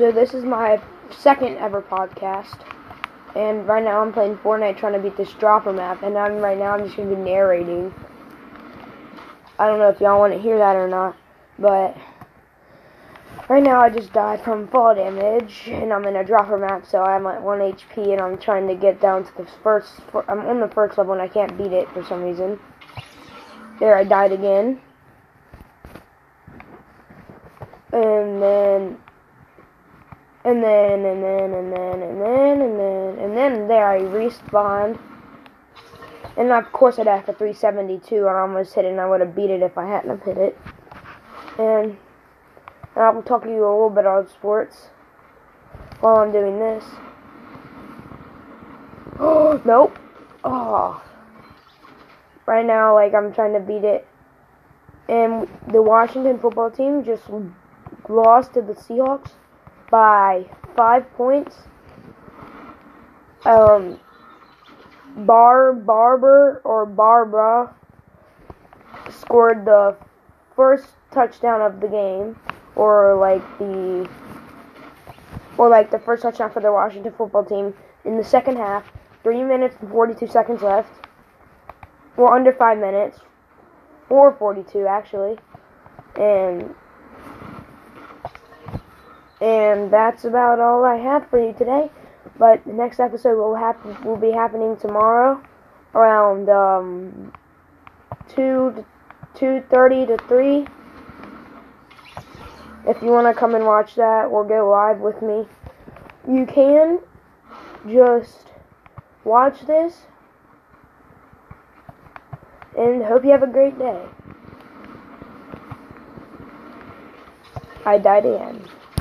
So this is my second ever podcast, and right now I'm playing Fortnite trying to beat this dropper map, and I'm right now I'm just gonna be narrating. I don't know if y'all want to hear that or not, but right now I just died from fall damage, and I'm in a dropper map, so I'm at one HP, and I'm trying to get down to the first. I'm on the first level, and I can't beat it for some reason. There, I died again. And then and then, and then, and then, and then, and then, and then there I respawned. And of course I died for 372. and I almost hit it and I would have beat it if I hadn't have hit it. And, and I will talk to you a little bit on sports while I'm doing this. Oh, nope. Oh. Right now, like, I'm trying to beat it. And the Washington football team just lost to the Seahawks by five points. Um, Bar Barber or Barbara scored the first touchdown of the game, or like the or like the first touchdown for the Washington football team in the second half. Three minutes and 42 seconds left. Or under five minutes. Or 42 actually. And and that's about all I have for you today. But the next episode will happen will be happening tomorrow around um, two two thirty to three. If you want to come and watch that or go live with me, you can just watch this and hope you have a great day. I died again.